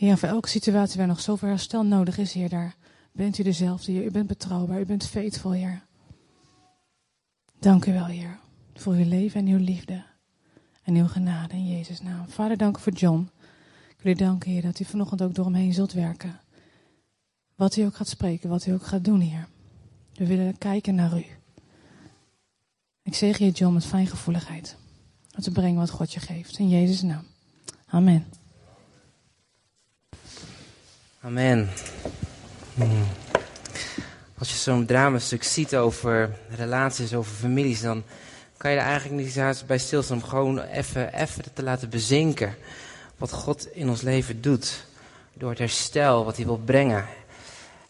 Heer, voor elke situatie waar nog zoveel herstel nodig is, Heer, daar bent u dezelfde, Heer. U bent betrouwbaar, u bent faithful, Heer. Dank u wel, Heer, voor uw leven en uw liefde en uw genade in Jezus' naam. Vader, dank u voor John. Ik wil u danken, Heer, dat u vanochtend ook door hem heen zult werken. Wat u ook gaat spreken, wat u ook gaat doen, Heer. We willen kijken naar u. Ik zeg je, John, met fijngevoeligheid. Om te brengen wat God je geeft. In Jezus' naam. Amen. Amen. Hmm. Als je zo'n dramastuk ziet over relaties, over families, dan kan je er eigenlijk niet eens bij stilstaan om gewoon even, even te laten bezinken. Wat God in ons leven doet. Door het herstel wat hij wil brengen.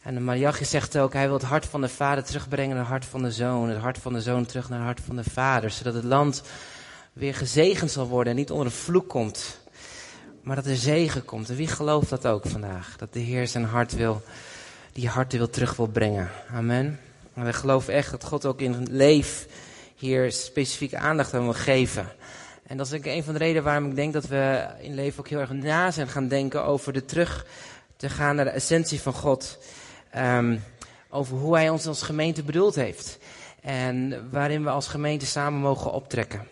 En Mariachi zegt ook, hij wil het hart van de vader terugbrengen naar het hart van de zoon. Het hart van de zoon terug naar het hart van de vader. Zodat het land weer gezegend zal worden en niet onder een vloek komt. Maar dat er zegen komt. En wie gelooft dat ook vandaag? Dat de Heer zijn hart wil, die harten wil terug wil brengen. Amen. En wij geloven echt dat God ook in het leven hier specifieke aandacht aan wil geven. En dat is een van de redenen waarom ik denk dat we in leven ook heel erg na zijn gaan denken over de terug te gaan naar de essentie van God. Um, over hoe hij ons als gemeente bedoeld heeft. En waarin we als gemeente samen mogen optrekken.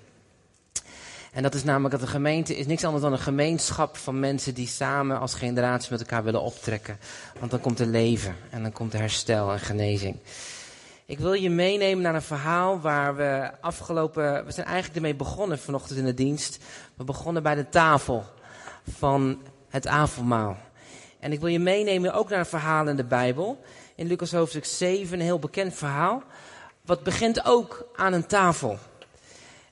En dat is namelijk dat de gemeente is niks anders dan een gemeenschap van mensen die samen als generatie met elkaar willen optrekken. Want dan komt er leven en dan komt er herstel en genezing. Ik wil je meenemen naar een verhaal waar we afgelopen, we zijn eigenlijk ermee begonnen vanochtend in de dienst. We begonnen bij de tafel van het avondmaal. En ik wil je meenemen ook naar een verhaal in de Bijbel. In Lucas hoofdstuk 7, een heel bekend verhaal. Wat begint ook aan een tafel.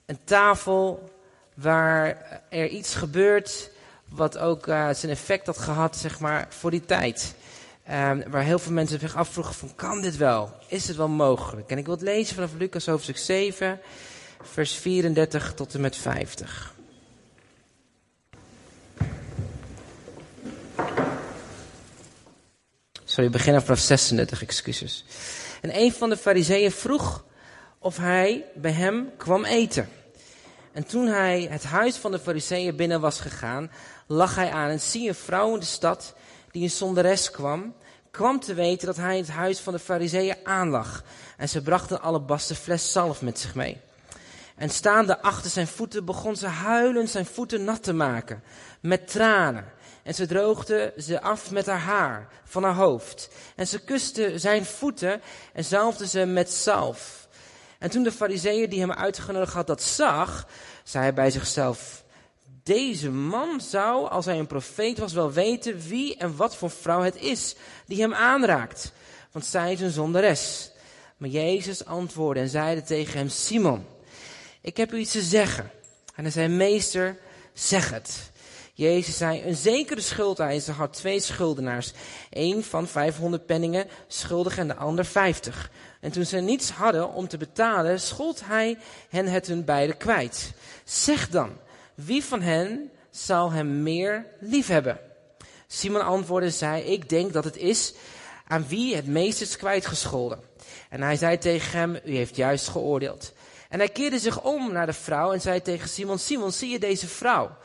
Een tafel waar er iets gebeurt wat ook uh, zijn effect had gehad, zeg maar, voor die tijd. Um, waar heel veel mensen zich afvroegen van, kan dit wel? Is het wel mogelijk? En ik wil het lezen vanaf Lucas hoofdstuk 7, vers 34 tot en met 50. Sorry, beginnen vanaf 36, excuses. En een van de fariseeën vroeg of hij bij hem kwam eten. En toen hij het huis van de fariseeën binnen was gegaan, lag hij aan en zie een vrouw in de stad die een zonderes kwam, kwam te weten dat hij het huis van de fariseeën aanlag. En ze bracht een alabaster fles zalf met zich mee. En staande achter zijn voeten begon ze huilend zijn voeten nat te maken, met tranen. En ze droogde ze af met haar haar van haar hoofd. En ze kuste zijn voeten en zalfde ze met zalf. En toen de fariseeën die hem uitgenodigd had dat zag, zei hij bij zichzelf, deze man zou, als hij een profeet was, wel weten wie en wat voor vrouw het is die hem aanraakt. Want zij is een zonderes. Maar Jezus antwoordde en zeide tegen hem, Simon, ik heb u iets te zeggen. En hij zei, meester, zeg het. Jezus zei, een zekere schuldeiser had twee schuldenaars. Eén van 500 penningen schuldig en de ander 50. En toen ze niets hadden om te betalen, schold hij hen het hun beiden kwijt. Zeg dan, wie van hen zal hem meer lief hebben? Simon antwoordde zei, ik denk dat het is aan wie het meest is kwijtgescholden. En hij zei tegen hem, u heeft juist geoordeeld. En hij keerde zich om naar de vrouw en zei tegen Simon, Simon, zie je deze vrouw?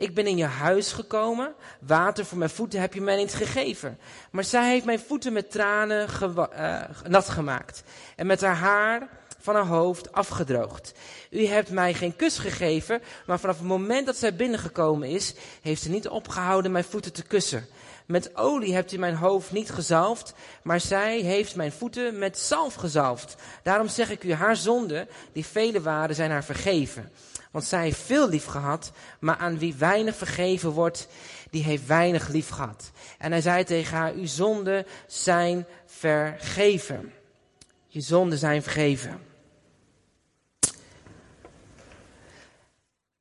Ik ben in je huis gekomen, water voor mijn voeten heb je mij niet gegeven. Maar zij heeft mijn voeten met tranen uh, nat gemaakt en met haar haar van haar hoofd afgedroogd. U hebt mij geen kus gegeven, maar vanaf het moment dat zij binnengekomen is, heeft ze niet opgehouden mijn voeten te kussen. Met olie hebt u mijn hoofd niet gezalfd, maar zij heeft mijn voeten met zalf gezalfd. Daarom zeg ik u, haar zonden, die vele waren, zijn haar vergeven. Want zij heeft veel lief gehad, maar aan wie weinig vergeven wordt, die heeft weinig lief gehad. En hij zei tegen haar, uw zonden zijn vergeven. Je zonden zijn vergeven.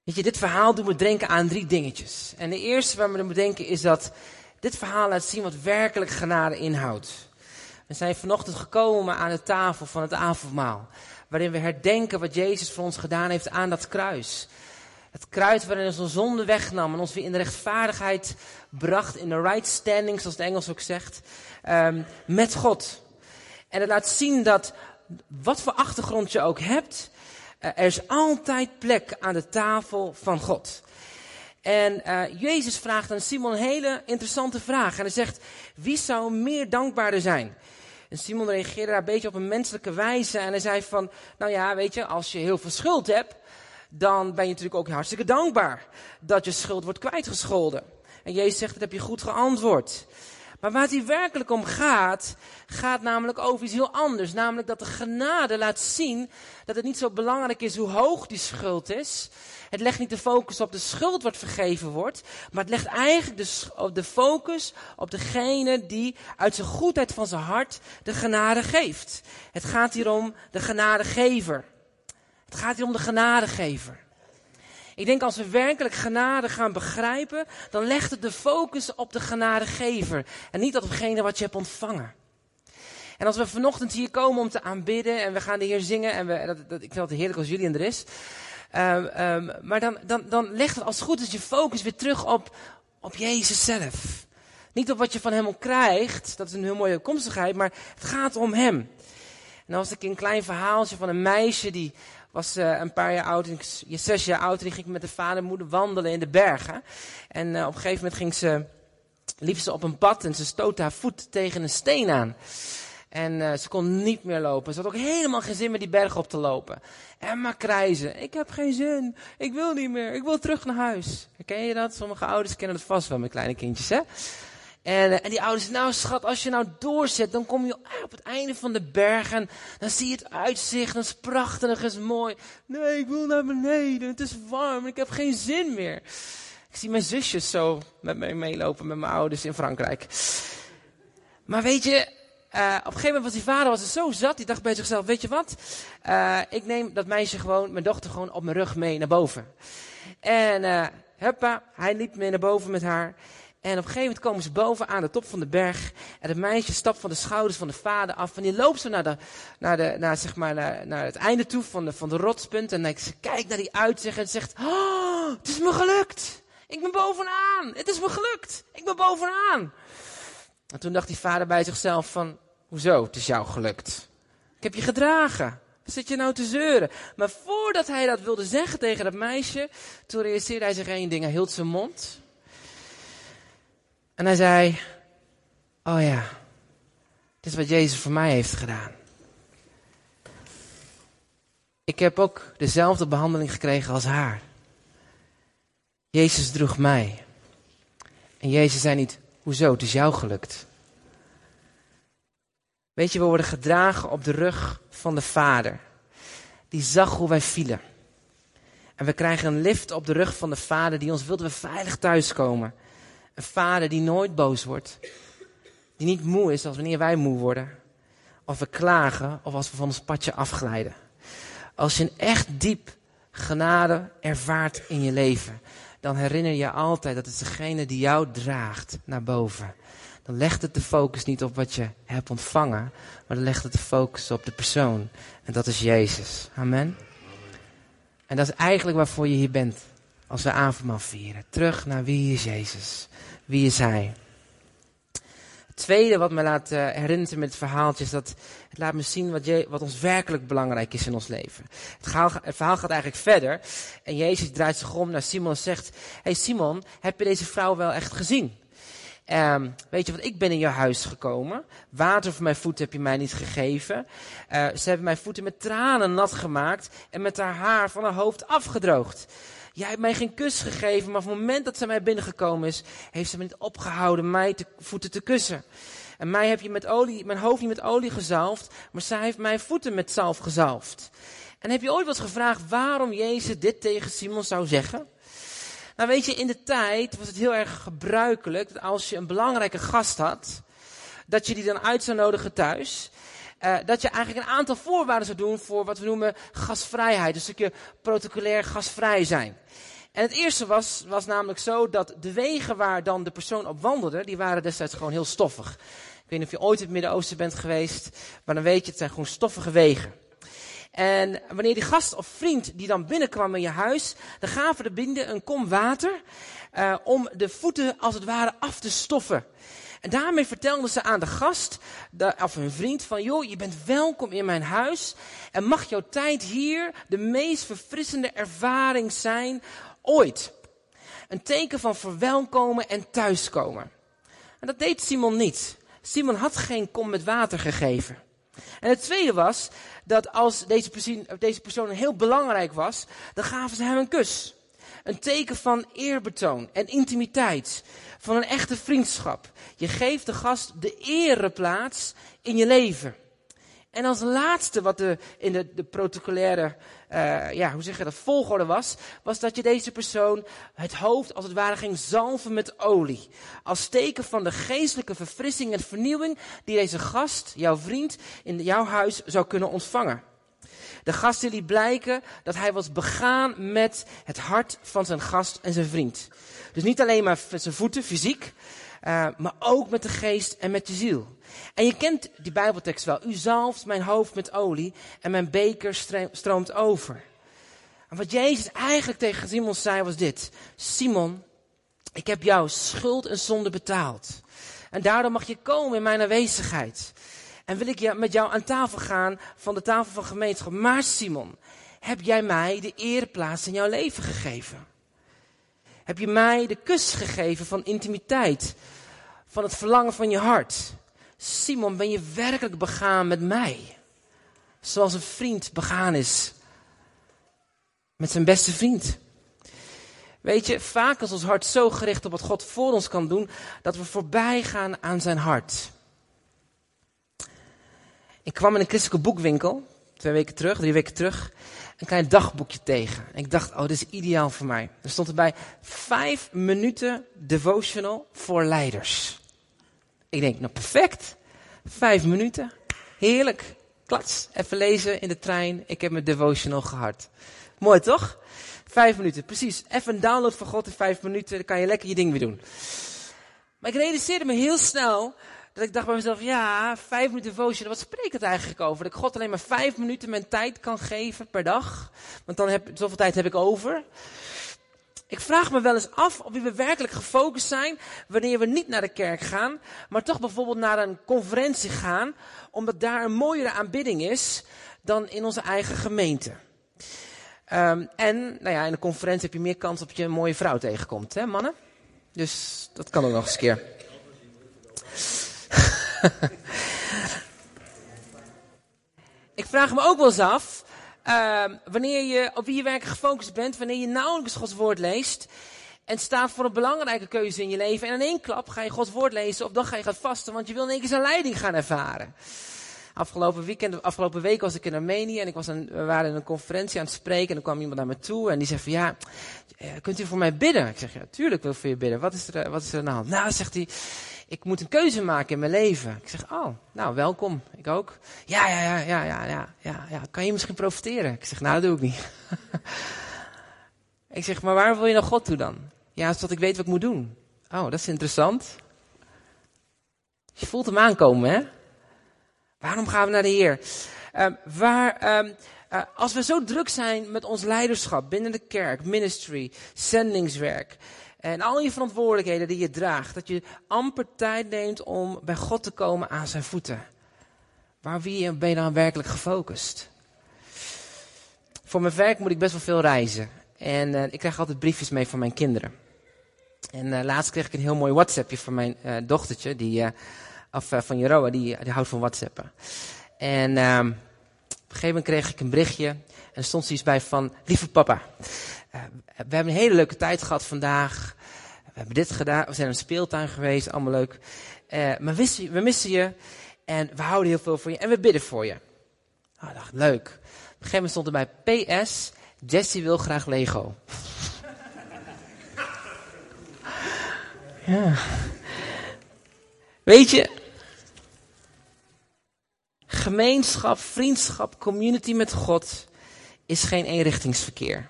Weet je, dit verhaal doet me denken aan drie dingetjes. En de eerste waar we aan denken is dat dit verhaal laat zien wat werkelijk genade inhoudt. We zijn vanochtend gekomen aan de tafel van het avondmaal. Waarin we herdenken wat Jezus voor ons gedaan heeft aan dat kruis. Het kruis waarin hij onze zonde wegnam en ons weer in de rechtvaardigheid bracht. In de right standing, zoals het Engels ook zegt. Um, met God. En het laat zien dat wat voor achtergrond je ook hebt. Uh, er is altijd plek aan de tafel van God. En uh, Jezus vraagt aan Simon een hele interessante vraag. En hij zegt, wie zou meer dankbaarder zijn? En Simon reageerde daar een beetje op een menselijke wijze. En hij zei van, nou ja, weet je, als je heel veel schuld hebt, dan ben je natuurlijk ook hartstikke dankbaar dat je schuld wordt kwijtgescholden. En Jezus zegt, dat heb je goed geantwoord. Maar waar het hier werkelijk om gaat, gaat namelijk over iets heel anders. Namelijk dat de genade laat zien dat het niet zo belangrijk is hoe hoog die schuld is. Het legt niet de focus op de schuld wat vergeven wordt, maar het legt eigenlijk de, de focus op degene die uit zijn goedheid van zijn hart de genade geeft. Het gaat hier om de genadegever. Het gaat hier om de genadegever. Ik denk als we werkelijk genade gaan begrijpen, dan legt het de focus op de genadegever en niet op degene wat je hebt ontvangen. En als we vanochtend hier komen om te aanbidden en we gaan de Heer zingen en we, dat, dat, ik vind het heerlijk als Julian er is. Um, um, maar dan, dan, dan legt het als het goed is je focus weer terug op, op Jezus zelf. Niet op wat je van hem krijgt, dat is een heel mooie komstigheid, maar het gaat om hem. En was ik een klein verhaaltje van een meisje die was uh, een paar jaar oud, zes jaar oud, en ging met de vader en moeder wandelen in de bergen. En uh, op een gegeven moment ging ze, liep ze op een pad en ze stootte haar voet tegen een steen aan. En uh, ze kon niet meer lopen. Ze had ook helemaal geen zin meer die berg op te lopen. En maar krijzen. Ik heb geen zin. Ik wil niet meer. Ik wil terug naar huis. Ken je dat? Sommige ouders kennen dat vast wel met kleine kindjes, hè? En, uh, en die ouders nou schat, als je nou doorzet, dan kom je op het einde van de berg en dan zie je het uitzicht, dat is prachtig, dat is mooi. Nee, ik wil naar beneden, het is warm, ik heb geen zin meer. Ik zie mijn zusjes zo met mij meelopen met mijn ouders in Frankrijk. Maar weet je, uh, op een gegeven moment was die vader was er zo zat, die dacht bij zichzelf, weet je wat? Uh, ik neem dat meisje gewoon, mijn dochter gewoon op mijn rug mee naar boven. En uh, huppa, hij liep mee naar boven met haar. En op een gegeven moment komen ze boven aan de top van de berg. En het meisje stapt van de schouders van de vader af. En die loopt zo naar, de, naar, de, naar, zeg maar, naar, naar het einde toe van de, van de rotspunt. En ze kijkt naar die uitzicht en zegt, oh, het is me gelukt. Ik ben bovenaan. Het is me gelukt. Ik ben bovenaan. En toen dacht die vader bij zichzelf van, hoezo, het is jou gelukt? Ik heb je gedragen. Wat zit je nou te zeuren? Maar voordat hij dat wilde zeggen tegen dat meisje, toen realiseerde hij zich één ding. Hij hield zijn mond. En hij zei, oh ja, dit is wat Jezus voor mij heeft gedaan. Ik heb ook dezelfde behandeling gekregen als haar. Jezus droeg mij. En Jezus zei niet, hoezo, het is jou gelukt. Weet je, we worden gedragen op de rug van de Vader. Die zag hoe wij vielen. En we krijgen een lift op de rug van de Vader die ons wilde we veilig thuiskomen. Een vader die nooit boos wordt. Die niet moe is als wanneer wij moe worden. Of we klagen of als we van ons padje afglijden. Als je een echt diep genade ervaart in je leven. Dan herinner je altijd dat het degene die jou draagt naar boven. Dan legt het de focus niet op wat je hebt ontvangen. Maar dan legt het de focus op de persoon. En dat is Jezus. Amen. En dat is eigenlijk waarvoor je hier bent. Als we avondmaal vieren. Terug naar wie is Jezus. Wie is hij? Het tweede wat me laat uh, herinneren met het verhaaltje is dat het laat me zien wat, je, wat ons werkelijk belangrijk is in ons leven. Het, verhaal, gaat eigenlijk verder en Jezus draait zich om naar Simon en zegt, hey Simon, heb je deze vrouw wel echt gezien? Um, weet je wat, ik ben in je huis gekomen. Water voor mijn voeten heb je mij niet gegeven. Uh, ze hebben mijn voeten met tranen nat gemaakt en met haar haar van haar hoofd afgedroogd. Jij hebt mij geen kus gegeven, maar op het moment dat ze mij binnengekomen is, heeft ze me niet opgehouden mij te, voeten te kussen. En mij heb je met olie, mijn hoofd niet met olie gezalfd, maar zij heeft mijn voeten met zalf gezalfd. En heb je ooit wat gevraagd waarom Jezus dit tegen Simon zou zeggen? Nou weet je, in de tijd was het heel erg gebruikelijk dat als je een belangrijke gast had, dat je die dan uit zou nodigen thuis. Uh, dat je eigenlijk een aantal voorwaarden zou doen voor wat we noemen gasvrijheid. Dus een stukje protocolair gasvrij zijn. En het eerste was, was namelijk zo dat de wegen waar dan de persoon op wandelde, die waren destijds gewoon heel stoffig. Ik weet niet of je ooit in het Midden-Oosten bent geweest, maar dan weet je, het zijn gewoon stoffige wegen. En wanneer die gast of vriend die dan binnenkwam in je huis, dan gaven de binden een kom water uh, om de voeten als het ware af te stoffen. En daarmee vertelden ze aan de gast, of hun vriend, van joh, je bent welkom in mijn huis. En mag jouw tijd hier de meest verfrissende ervaring zijn ooit. Een teken van verwelkomen en thuiskomen. En dat deed Simon niet. Simon had geen kom met water gegeven. En het tweede was dat als deze persoon, deze persoon heel belangrijk was, dan gaven ze hem een kus. Een teken van eerbetoon en intimiteit. Van een echte vriendschap. Je geeft de gast de ereplaats in je leven. En als laatste wat de, in de, de protocolaire, uh, ja, hoe zeg je dat, volgorde was, was dat je deze persoon het hoofd als het ware ging zalven met olie. Als teken van de geestelijke verfrissing en vernieuwing die deze gast, jouw vriend, in jouw huis zou kunnen ontvangen. De gast liet blijken dat hij was begaan met het hart van zijn gast en zijn vriend. Dus niet alleen maar met zijn voeten, fysiek, uh, maar ook met de geest en met de ziel. En je kent die Bijbeltekst wel. U zalft mijn hoofd met olie en mijn beker stroomt over. En wat Jezus eigenlijk tegen Simon zei was dit. Simon, ik heb jouw schuld en zonde betaald. En daardoor mag je komen in mijn aanwezigheid. En wil ik met jou aan tafel gaan van de tafel van gemeenschap. Maar Simon, heb jij mij de ereplaats in jouw leven gegeven? Heb je mij de kus gegeven van intimiteit? Van het verlangen van je hart? Simon, ben je werkelijk begaan met mij? Zoals een vriend begaan is met zijn beste vriend. Weet je, vaak is ons hart zo gericht op wat God voor ons kan doen, dat we voorbij gaan aan zijn hart. Ik kwam in een christelijke boekwinkel, twee weken terug, drie weken terug, een klein dagboekje tegen. En ik dacht, oh, dit is ideaal voor mij. Er stond erbij, vijf minuten devotional voor leiders. Ik denk, nou perfect. Vijf minuten. Heerlijk. Klats. Even lezen in de trein. Ik heb mijn devotional gehad. Mooi toch? Vijf minuten. Precies. Even een download van God in vijf minuten. Dan kan je lekker je ding weer doen. Maar ik realiseerde me heel snel dat ik dacht bij mezelf, ja, vijf minuten devotion, wat spreekt het eigenlijk over? Dat ik God alleen maar vijf minuten mijn tijd kan geven per dag. Want dan heb, zoveel tijd heb ik over. Ik vraag me wel eens af of we werkelijk gefocust zijn wanneer we niet naar de kerk gaan, maar toch bijvoorbeeld naar een conferentie gaan, omdat daar een mooiere aanbidding is dan in onze eigen gemeente. Um, en nou ja, in een conferentie heb je meer kans op je een mooie vrouw tegenkomt, hè mannen? Dus dat kan ook nog eens een keer. Ik vraag me ook wel eens af, uh, wanneer je op wie je werkelijk gefocust bent, wanneer je nauwelijks Gods woord leest en staat voor een belangrijke keuze in je leven en in één klap ga je Gods woord lezen of dan ga je gaan vasten, want je wil in één keer zijn leiding gaan ervaren. Afgelopen weekend, afgelopen week was ik in Armenië en ik was een, we waren in een conferentie aan het spreken en er kwam iemand naar me toe en die zei van ja, eh, kunt u voor mij bidden? Ik zeg ja, tuurlijk wil ik voor je bidden. Wat is er, wat is er aan de hand? Nou, zegt hij, ik moet een keuze maken in mijn leven. Ik zeg, oh, nou, welkom. Ik ook. Ja, ja, ja, ja, ja, ja, ja, ja. Kan je misschien profiteren? Ik zeg, nou, dat doe ik niet. ik zeg, maar waar wil je naar God toe dan? Ja, zodat ik weet wat ik moet doen. Oh, dat is interessant. Je voelt hem aankomen, hè? Waarom gaan we naar de Heer? Uh, waar, uh, uh, als we zo druk zijn met ons leiderschap binnen de kerk, ministry, zendingswerk, en al je verantwoordelijkheden die je draagt, dat je amper tijd neemt om bij God te komen aan zijn voeten. Waar wie ben je dan werkelijk gefocust? Voor mijn werk moet ik best wel veel reizen. En uh, ik krijg altijd briefjes mee van mijn kinderen. En uh, laatst kreeg ik een heel mooi WhatsAppje van mijn uh, dochtertje, die, of van Jeroa, die, die houdt van WhatsAppen. En ehm, op een gegeven moment kreeg ik een berichtje en er stond zoiets bij van, lieve papa, we hebben een hele leuke tijd gehad vandaag. We hebben dit gedaan. We zijn in een speeltuin geweest. Allemaal leuk. Uh, maar we, missen je. En we houden heel veel van je. En we bidden voor je. Dacht, leuk. Op een gegeven moment stond er bij PS. Jesse wil graag Lego. ja. Weet je, gemeenschap, vriendschap, community met God is geen eenrichtingsverkeer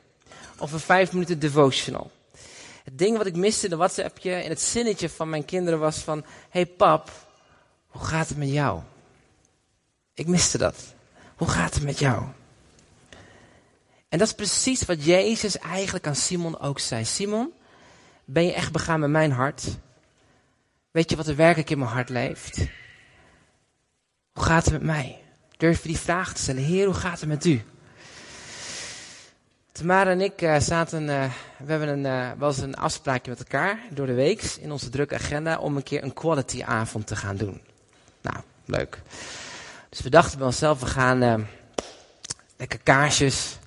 of een vijf minuten devotional. Het ding wat ik miste in de WhatsAppje en het zinnetje van mijn kinderen was van, hey pap, hoe gaat het met jou? Ik miste dat. Hoe gaat het met jou? En dat is precies wat Jezus eigenlijk aan Simon ook zei. Simon, ben je echt begaan met mijn hart? Weet je wat er werkelijk in mijn hart leeft? Hoe gaat het met mij? Durf je die vraag te stellen? Heer, hoe gaat het met u? Tamara en ik uh, zaten, uh, we hebben een, uh, wel eens een afspraakje met elkaar door de week in onze drukke agenda om een keer een quality avond te gaan doen. Nou, leuk. Dus we dachten bij onszelf, we gaan lekker kaarsjes,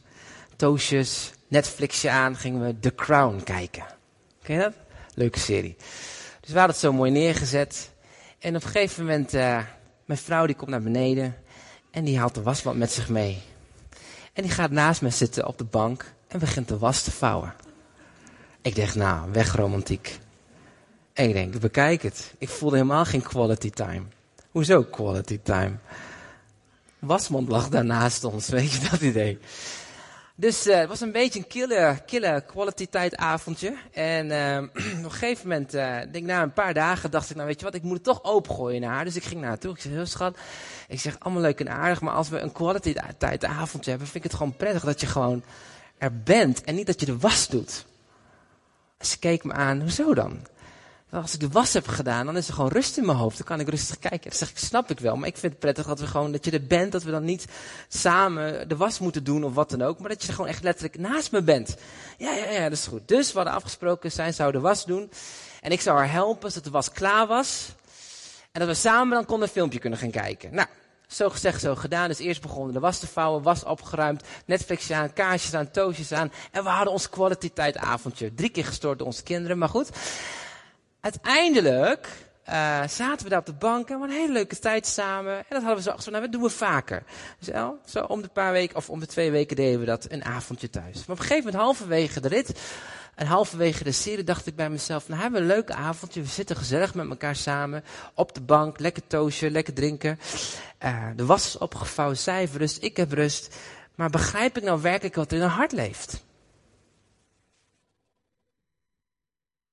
toastjes, Netflixje aan, gingen we The Crown kijken. Ken je dat? Leuke serie. Dus we hadden het zo mooi neergezet. En op een gegeven moment, mijn vrouw die komt naar beneden en die haalt de wasmand met zich mee. En die gaat naast me zitten op de bank en begint de was te vouwen. Ik dacht, nou, weg romantiek. En ik denk, bekijk het. Ik voelde helemaal geen quality time. Hoezo quality time? Wasmand lag daarnaast ons, weet je dat idee. Dus uh, het was een beetje een kille, kille quality tijd avondje. En uh, op een gegeven moment, uh, denk na een paar dagen, dacht ik, nou weet je wat, ik moet het toch opengooien naar haar. Dus ik ging naar haar toe. Ik zeg, heel schat, ik zeg, allemaal leuk en aardig, maar als we een quality tijd avondje hebben, vind ik het gewoon prettig dat je gewoon er bent en niet dat je de was doet. Ze keek me aan, hoezo dan? Als ik de was heb gedaan, dan is er gewoon rust in mijn hoofd. Dan kan ik rustig kijken. Dat zeg ik, snap ik wel. Maar ik vind het prettig dat we gewoon, dat je er bent. Dat we dan niet samen de was moeten doen of wat dan ook. Maar dat je er gewoon echt letterlijk naast me bent. Ja, ja, ja, dat is goed. Dus we hadden afgesproken, zij zou de was doen. En ik zou haar helpen, zodat de was klaar was. En dat we samen dan konden een filmpje kunnen gaan kijken. Nou, zo gezegd, zo gedaan. Dus eerst begonnen de was te vouwen, was opgeruimd, Netflix aan, kaarsjes aan, toosjes aan. En we hadden ons tijd avondje. Drie keer gestoord door onze kinderen, maar goed uiteindelijk uh, zaten we daar op de bank en we hadden een hele leuke tijd samen. En dat hadden we zo gezegd, nou, dat doen we vaker. Dus wel, zo om de paar weken, of om de twee weken deden we dat een avondje thuis. Maar op een gegeven moment, halverwege de rit, en halverwege de serie, dacht ik bij mezelf, nou hebben we een leuk avondje. We zitten gezellig met elkaar samen, op de bank, lekker toosje, lekker drinken. Uh, de was is opgevouwen, zij heeft rust, ik heb rust. Maar begrijp ik nou werkelijk wat er in haar hart leeft?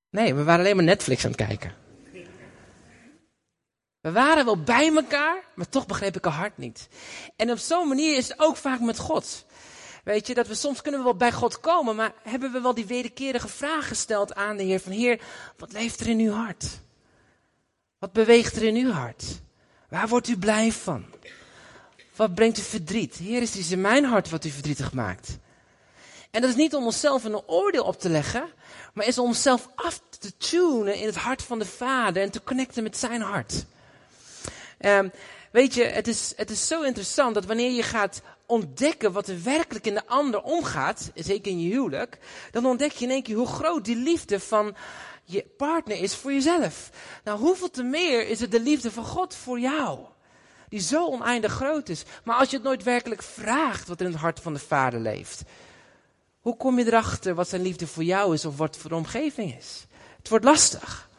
Nee, we waren alleen maar Netflix aan het kijken. We waren wel bij elkaar, maar toch begreep ik haar hart niet. En op zo'n manier is het ook vaak met God. Weet je, dat we soms kunnen we wel bij God komen, maar hebben we wel die wederkerige vraag gesteld aan de Heer van Heer, wat leeft er in uw hart? Wat beweegt er in uw hart? Waar wordt u blij van? Wat brengt u verdriet? Heer, is het in mijn hart wat u verdrietig maakt? En dat is niet om onszelf een oordeel op te leggen, maar is om onszelf af te tunen in het hart van de Vader en te connecten met zijn hart. Um, weet je, het is, het is zo interessant dat wanneer je gaat ontdekken wat er werkelijk in de ander omgaat, zeker in je huwelijk, dan ontdek je in één keer hoe groot die liefde van je partner is voor jezelf. Nou, hoeveel te meer is het de liefde van God voor jou? Die zo oneindig groot is. Maar als je het nooit werkelijk vraagt wat in het hart van de Vader leeft, hoe kom je erachter wat zijn liefde voor jou is of wat voor de omgeving is? Het wordt lastig.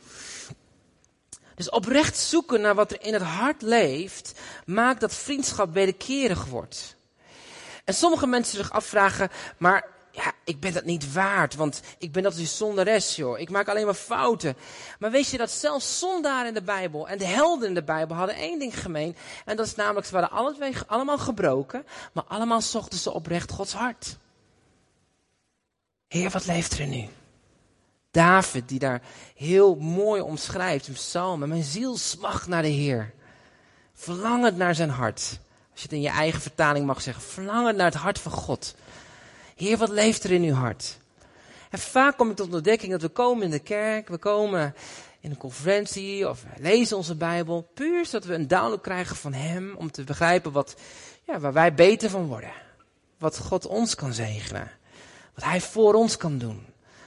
Dus oprecht zoeken naar wat er in het hart leeft, maakt dat vriendschap wederkerig wordt. En sommige mensen zich afvragen, maar ja, ik ben dat niet waard, want ik ben dat een zondares, joh. Ik maak alleen maar fouten. Maar weet je dat zelfs zondaren in de Bijbel en de helden in de Bijbel hadden één ding gemeen. En dat is namelijk, ze waren allemaal gebroken, maar allemaal zochten ze oprecht Gods hart. Heer, wat leeft er in u? David, die daar heel mooi omschrijft in psalmen. Mijn ziel smacht naar de Heer. Verlangend naar zijn hart. Als je het in je eigen vertaling mag zeggen. Verlangend naar het hart van God. Heer, wat leeft er in uw hart? En vaak kom ik tot de ontdekking dat we komen in de kerk. We komen in een conferentie of we lezen onze Bijbel. Puur zodat we een download krijgen van Hem. Om te begrijpen wat, ja, waar wij beter van worden. Wat God ons kan zegenen. Wat hij voor ons kan doen.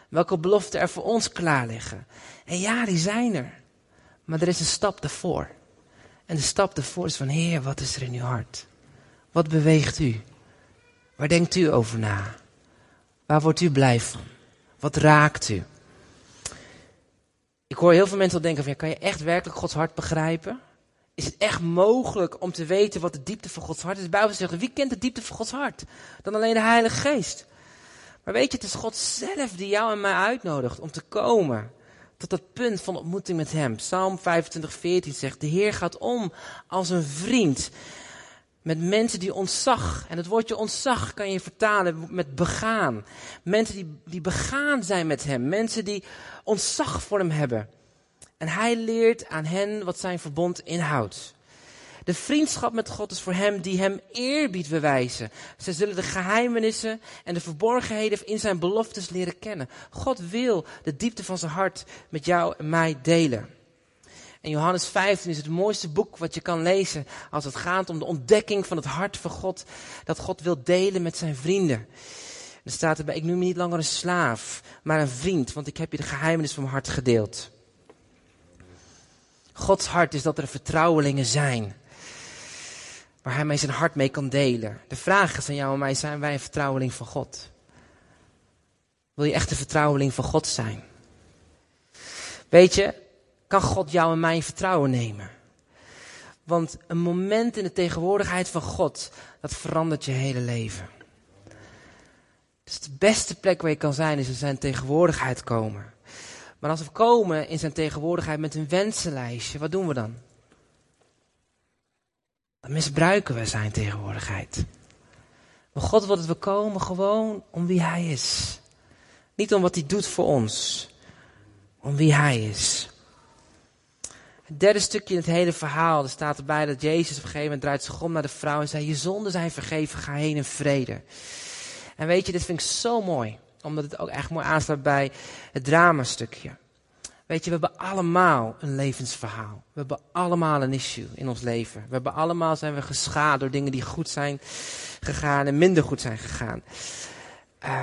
Welke beloften er voor ons klaar liggen. En ja, die zijn er. Maar er is een stap daarvoor. En de stap daarvoor is van, Heer, wat is er in uw hart? Wat beweegt u? Waar denkt u over na? Waar wordt u blij van? Wat raakt u? Ik hoor heel veel mensen al denken van, ja, kan je echt werkelijk Gods hart begrijpen? Is het echt mogelijk om te weten wat de diepte van Gods hart is? De Bijbel wie kent de diepte van Gods hart? Dan alleen de Heilige Geest. Maar weet je, het is God zelf die jou en mij uitnodigt om te komen tot dat punt van ontmoeting met Hem. Psalm 25, 14 zegt, de Heer gaat om als een vriend met mensen die ontzag, en het woordje ontzag kan je vertalen met begaan. Mensen die, die begaan zijn met Hem, mensen die ontzag voor Hem hebben. En Hij leert aan hen wat zijn verbond inhoudt. De vriendschap met God is voor hem die hem eerbied bewijzen. Ze zullen de geheimenissen en de verborgenheden in zijn beloftes leren kennen. God wil de diepte van zijn hart met jou en mij delen. En Johannes 15 is het mooiste boek wat je kan lezen als het gaat om de ontdekking van het hart van God. Dat God wil delen met zijn vrienden. Er staat erbij, ik noem je niet langer een slaaf, maar een vriend, want ik heb je de geheimenis van mijn hart gedeeld. Gods hart is dat er vertrouwelingen zijn. Waar hij mij zijn hart mee kan delen. De vraag is aan jou en mij, zijn wij een vertrouweling van God? Wil je echt een vertrouweling van God zijn? Weet je, kan God jou en mij in vertrouwen nemen? Want een moment in de tegenwoordigheid van God, dat verandert je hele leven. Dus de beste plek waar je kan zijn, is in zijn tegenwoordigheid komen. Maar als we komen in zijn tegenwoordigheid met een wensenlijstje, wat doen we dan? Dan misbruiken we zijn tegenwoordigheid. Maar God wil dat we komen gewoon om wie Hij is. Niet om wat Hij doet voor ons. Om wie Hij is. Het derde stukje in het hele verhaal, er staat erbij dat Jezus op een gegeven moment draait zich om naar de vrouw en zei, je zonden zijn vergeven, ga heen in vrede. En weet je, dit vind ik zo mooi. Omdat het ook echt mooi aansluit bij het dramastukje. Weet je, we hebben allemaal een levensverhaal. We hebben allemaal een issue in ons leven. We hebben allemaal zijn we geschaad door dingen die goed zijn gegaan en minder goed zijn gegaan.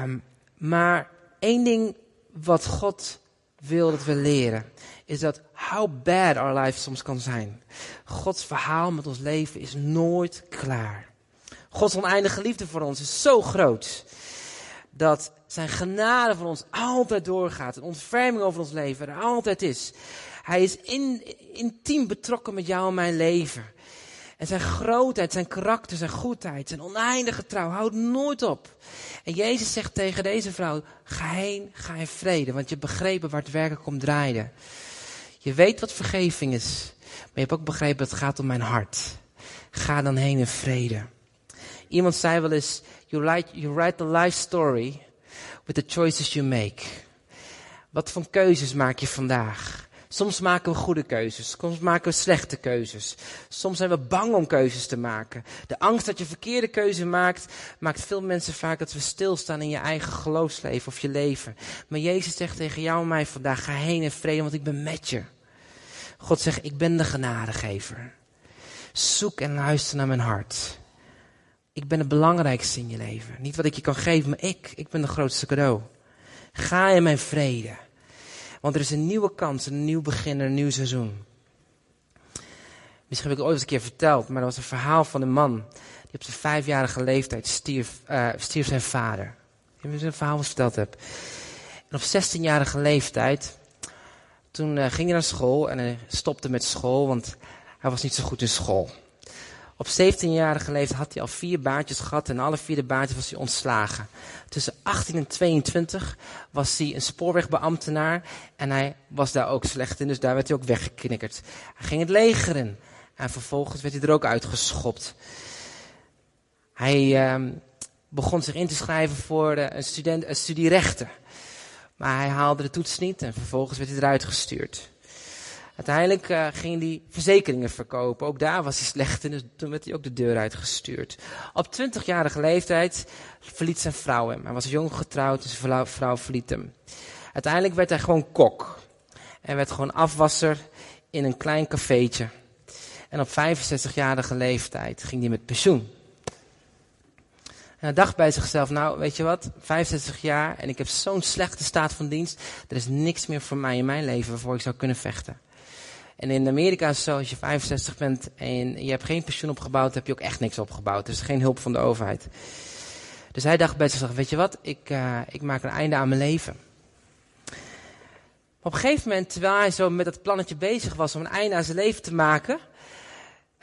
Um, maar één ding wat God wil dat we leren, is dat how bad our life soms kan zijn. Gods verhaal met ons leven is nooit klaar. Gods oneindige liefde voor ons is zo groot. Dat zijn genade voor ons altijd doorgaat. Een ontferming over ons leven er altijd is. Hij is in, intiem betrokken met jou en mijn leven. En zijn grootheid, zijn karakter, zijn goedheid, zijn oneindige trouw houdt nooit op. En Jezus zegt tegen deze vrouw, ga heen, ga in vrede, want je hebt begrepen waar het werkelijk om draaide. Je weet wat vergeving is, maar je hebt ook begrepen dat het gaat om mijn hart. Ga dan heen in vrede. Iemand zei wel eens, you write, you write the life story with the choices you make. Wat voor keuzes maak je vandaag? Soms maken we goede keuzes, soms maken we slechte keuzes. Soms zijn we bang om keuzes te maken. De angst dat je verkeerde keuze maakt, maakt veel mensen vaak dat we stilstaan in je eigen geloofsleven of je leven. Maar Jezus zegt tegen jou en mij vandaag, ga heen in vrede, want ik ben met je. God zegt, ik ben de genadegever. Zoek en luister naar mijn hart. Ik ben het belangrijkste in je leven. Niet wat ik je kan geven, maar ik. Ik ben de grootste cadeau. Ga in mijn vrede. Want er is een nieuwe kans, een nieuw begin, een nieuw seizoen. Misschien heb ik het ooit eens een keer verteld, maar er was een verhaal van een man. Die op zijn vijfjarige leeftijd stierf, uh, stierf zijn vader. Ik heb een verhaal verteld heb. En op 16-jarige leeftijd, toen uh, ging hij naar school en hij stopte met school, want hij was niet zo goed in school. Op 17-jarige leeftijd had hij al vier baantjes gehad en alle vier de baantjes was hij ontslagen. Tussen 18 en 22 was hij een spoorwegbeambtenaar en hij was daar ook slecht in, dus daar werd hij ook weggeknikkerd. Hij ging het leger in en vervolgens werd hij er ook uitgeschopt. Hij uh, begon zich in te schrijven voor de, een, student, een studierechten. Maar hij haalde de toets niet en vervolgens werd hij eruit gestuurd. Uiteindelijk uh, ging hij verzekeringen verkopen. Ook daar was hij slecht en dus toen werd hij ook de deur uitgestuurd. Op 20-jarige leeftijd verliet zijn vrouw hem. Hij was jong getrouwd en zijn vrouw verliet hem. Uiteindelijk werd hij gewoon kok. En werd gewoon afwasser in een klein cafeetje. En op 65-jarige leeftijd ging hij met pensioen. En hij dacht bij zichzelf, nou weet je wat, 65 jaar en ik heb zo'n slechte staat van dienst. Er is niks meer voor mij in mijn leven waarvoor ik zou kunnen vechten. En in Amerika is het zo, als je 65 bent en je hebt geen pensioen opgebouwd, heb je ook echt niks opgebouwd. Is geen hulp van de overheid. Dus hij dacht bij zichzelf, weet je wat, ik, uh, ik maak een einde aan mijn leven. Op een gegeven moment, terwijl hij zo met dat plannetje bezig was om een einde aan zijn leven te maken,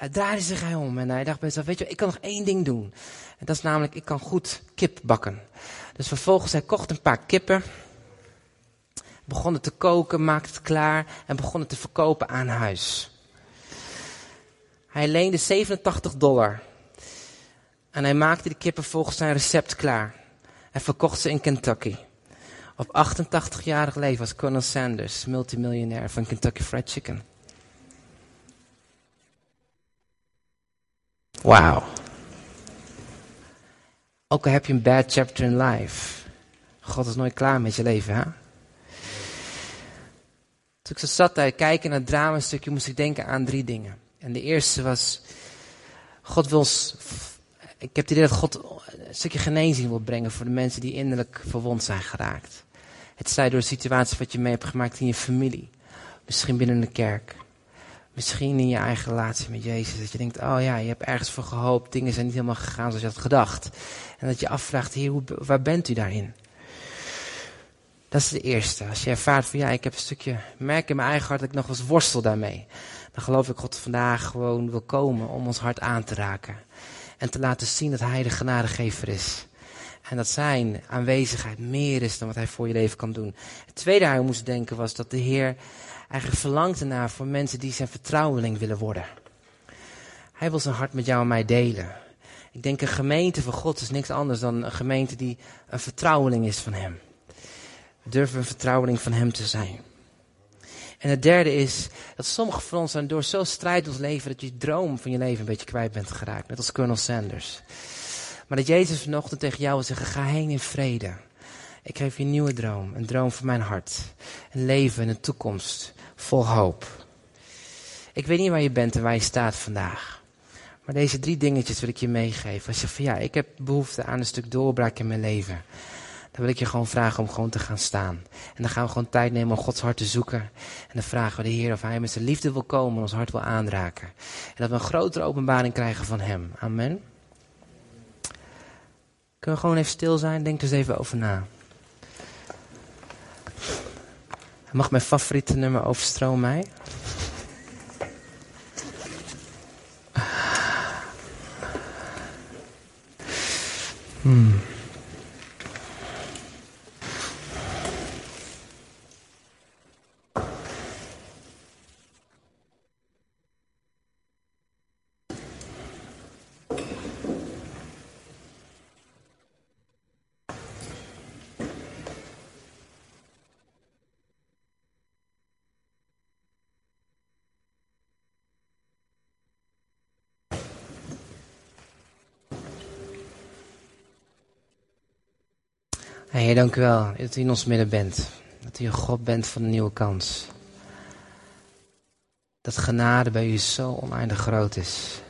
uh, draaide zich hij om en hij dacht bij zichzelf, weet je ik kan nog één ding doen. En dat is namelijk, ik kan goed kip bakken. Dus vervolgens, hij kocht een paar kippen begon het te koken, maakte het klaar en begon het te verkopen aan huis. Hij leende 87 dollar. En hij maakte de kippen volgens zijn recept klaar. En verkocht ze in Kentucky. Op 88-jarig leven was Colonel Sanders multimiljonair van Kentucky Fried Chicken. Wauw. Ook al heb je een bad chapter in life. God is nooit klaar met je leven, hè? Toen ik zat daar kijken naar het drama-stukje, moest ik denken aan drie dingen. En de eerste was, God wil ik heb het idee dat God een stukje genezing wil brengen voor de mensen die innerlijk verwond zijn geraakt. Het zij door de situatie wat je mee hebt gemaakt in je familie. Misschien binnen de kerk. Misschien in je eigen relatie met Jezus. Dat je denkt, oh ja, je hebt ergens voor gehoopt. Dingen zijn niet helemaal gegaan zoals je had gedacht. En dat je afvraagt, heer, waar bent u daarin? Dat is de eerste. Als je ervaart van, ja, ik heb een stukje merk in mijn eigen hart dat ik nog eens worstel daarmee. Dan geloof ik God vandaag gewoon wil komen om ons hart aan te raken. En te laten zien dat Hij de genadegever is. En dat zijn aanwezigheid meer is dan wat hij voor je leven kan doen. Het tweede waar je moest denken was dat de Heer eigenlijk verlangt ernaar voor mensen die zijn vertrouweling willen worden. Hij wil zijn hart met jou en mij delen. Ik denk een gemeente van God is niks anders dan een gemeente die een vertrouweling is van Hem. Durven een vertrouweling van Hem te zijn. En het derde is dat sommige van ons zijn door zo strijd ons leven dat je droom van je leven een beetje kwijt bent geraakt. Net als Colonel Sanders. Maar dat Jezus vanochtend tegen jou wil zeggen, ga heen in vrede. Ik geef je een nieuwe droom, een droom voor mijn hart. Een leven en een toekomst vol hoop. Ik weet niet waar je bent en waar je staat vandaag. Maar deze drie dingetjes wil ik je meegeven. Als je van ja, ik heb behoefte aan een stuk doorbraak in mijn leven. Dan wil ik je gewoon vragen om gewoon te gaan staan. En dan gaan we gewoon tijd nemen om Gods hart te zoeken. En dan vragen we de Heer of Hij met zijn liefde wil komen en ons hart wil aanraken. En dat we een grotere openbaring krijgen van Hem. Amen. Kunnen we gewoon even stil zijn? Denk eens even over na. Mag mijn favoriete nummer overstromen mij? Hmm. Heer, dank u wel dat u in ons midden bent. Dat u een God bent van een nieuwe kans. Dat genade bij u zo oneindig groot is.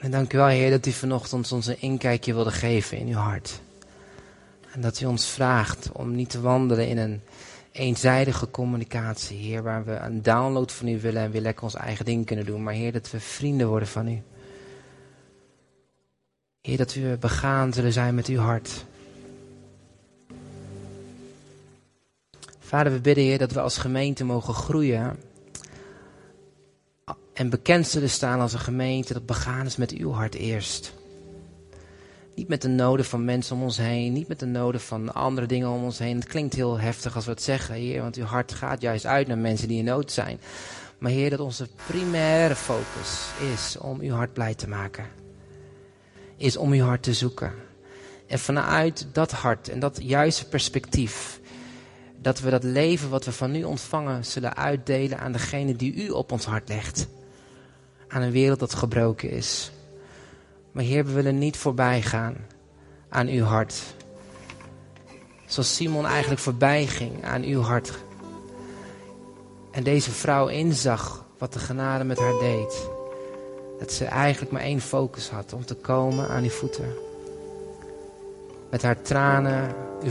En dank u wel, Heer, dat u vanochtend ons een inkijkje wilde geven in uw hart. En dat u ons vraagt om niet te wandelen in een eenzijdige communicatie, Heer, waar we een download van u willen en weer lekker ons eigen ding kunnen doen. Maar Heer, dat we vrienden worden van u. Heer, dat we begaan zullen zijn met uw hart. Vader, we bidden, Heer, dat we als gemeente mogen groeien. En bekend zullen staan als een gemeente dat begaan is met uw hart eerst. Niet met de noden van mensen om ons heen, niet met de noden van andere dingen om ons heen. Het klinkt heel heftig als we het zeggen, Heer, want uw hart gaat juist uit naar mensen die in nood zijn. Maar Heer, dat onze primaire focus is om uw hart blij te maken is om uw hart te zoeken. En vanuit dat hart en dat juiste perspectief, dat we dat leven wat we van u ontvangen zullen uitdelen aan degene die u op ons hart legt. Aan een wereld dat gebroken is. Maar Heer, we willen niet voorbij gaan aan uw hart. Zoals Simon eigenlijk voorbij ging aan uw hart. En deze vrouw inzag wat de genade met haar deed. Dat ze eigenlijk maar één focus had om te komen aan die voeten. Met haar tranen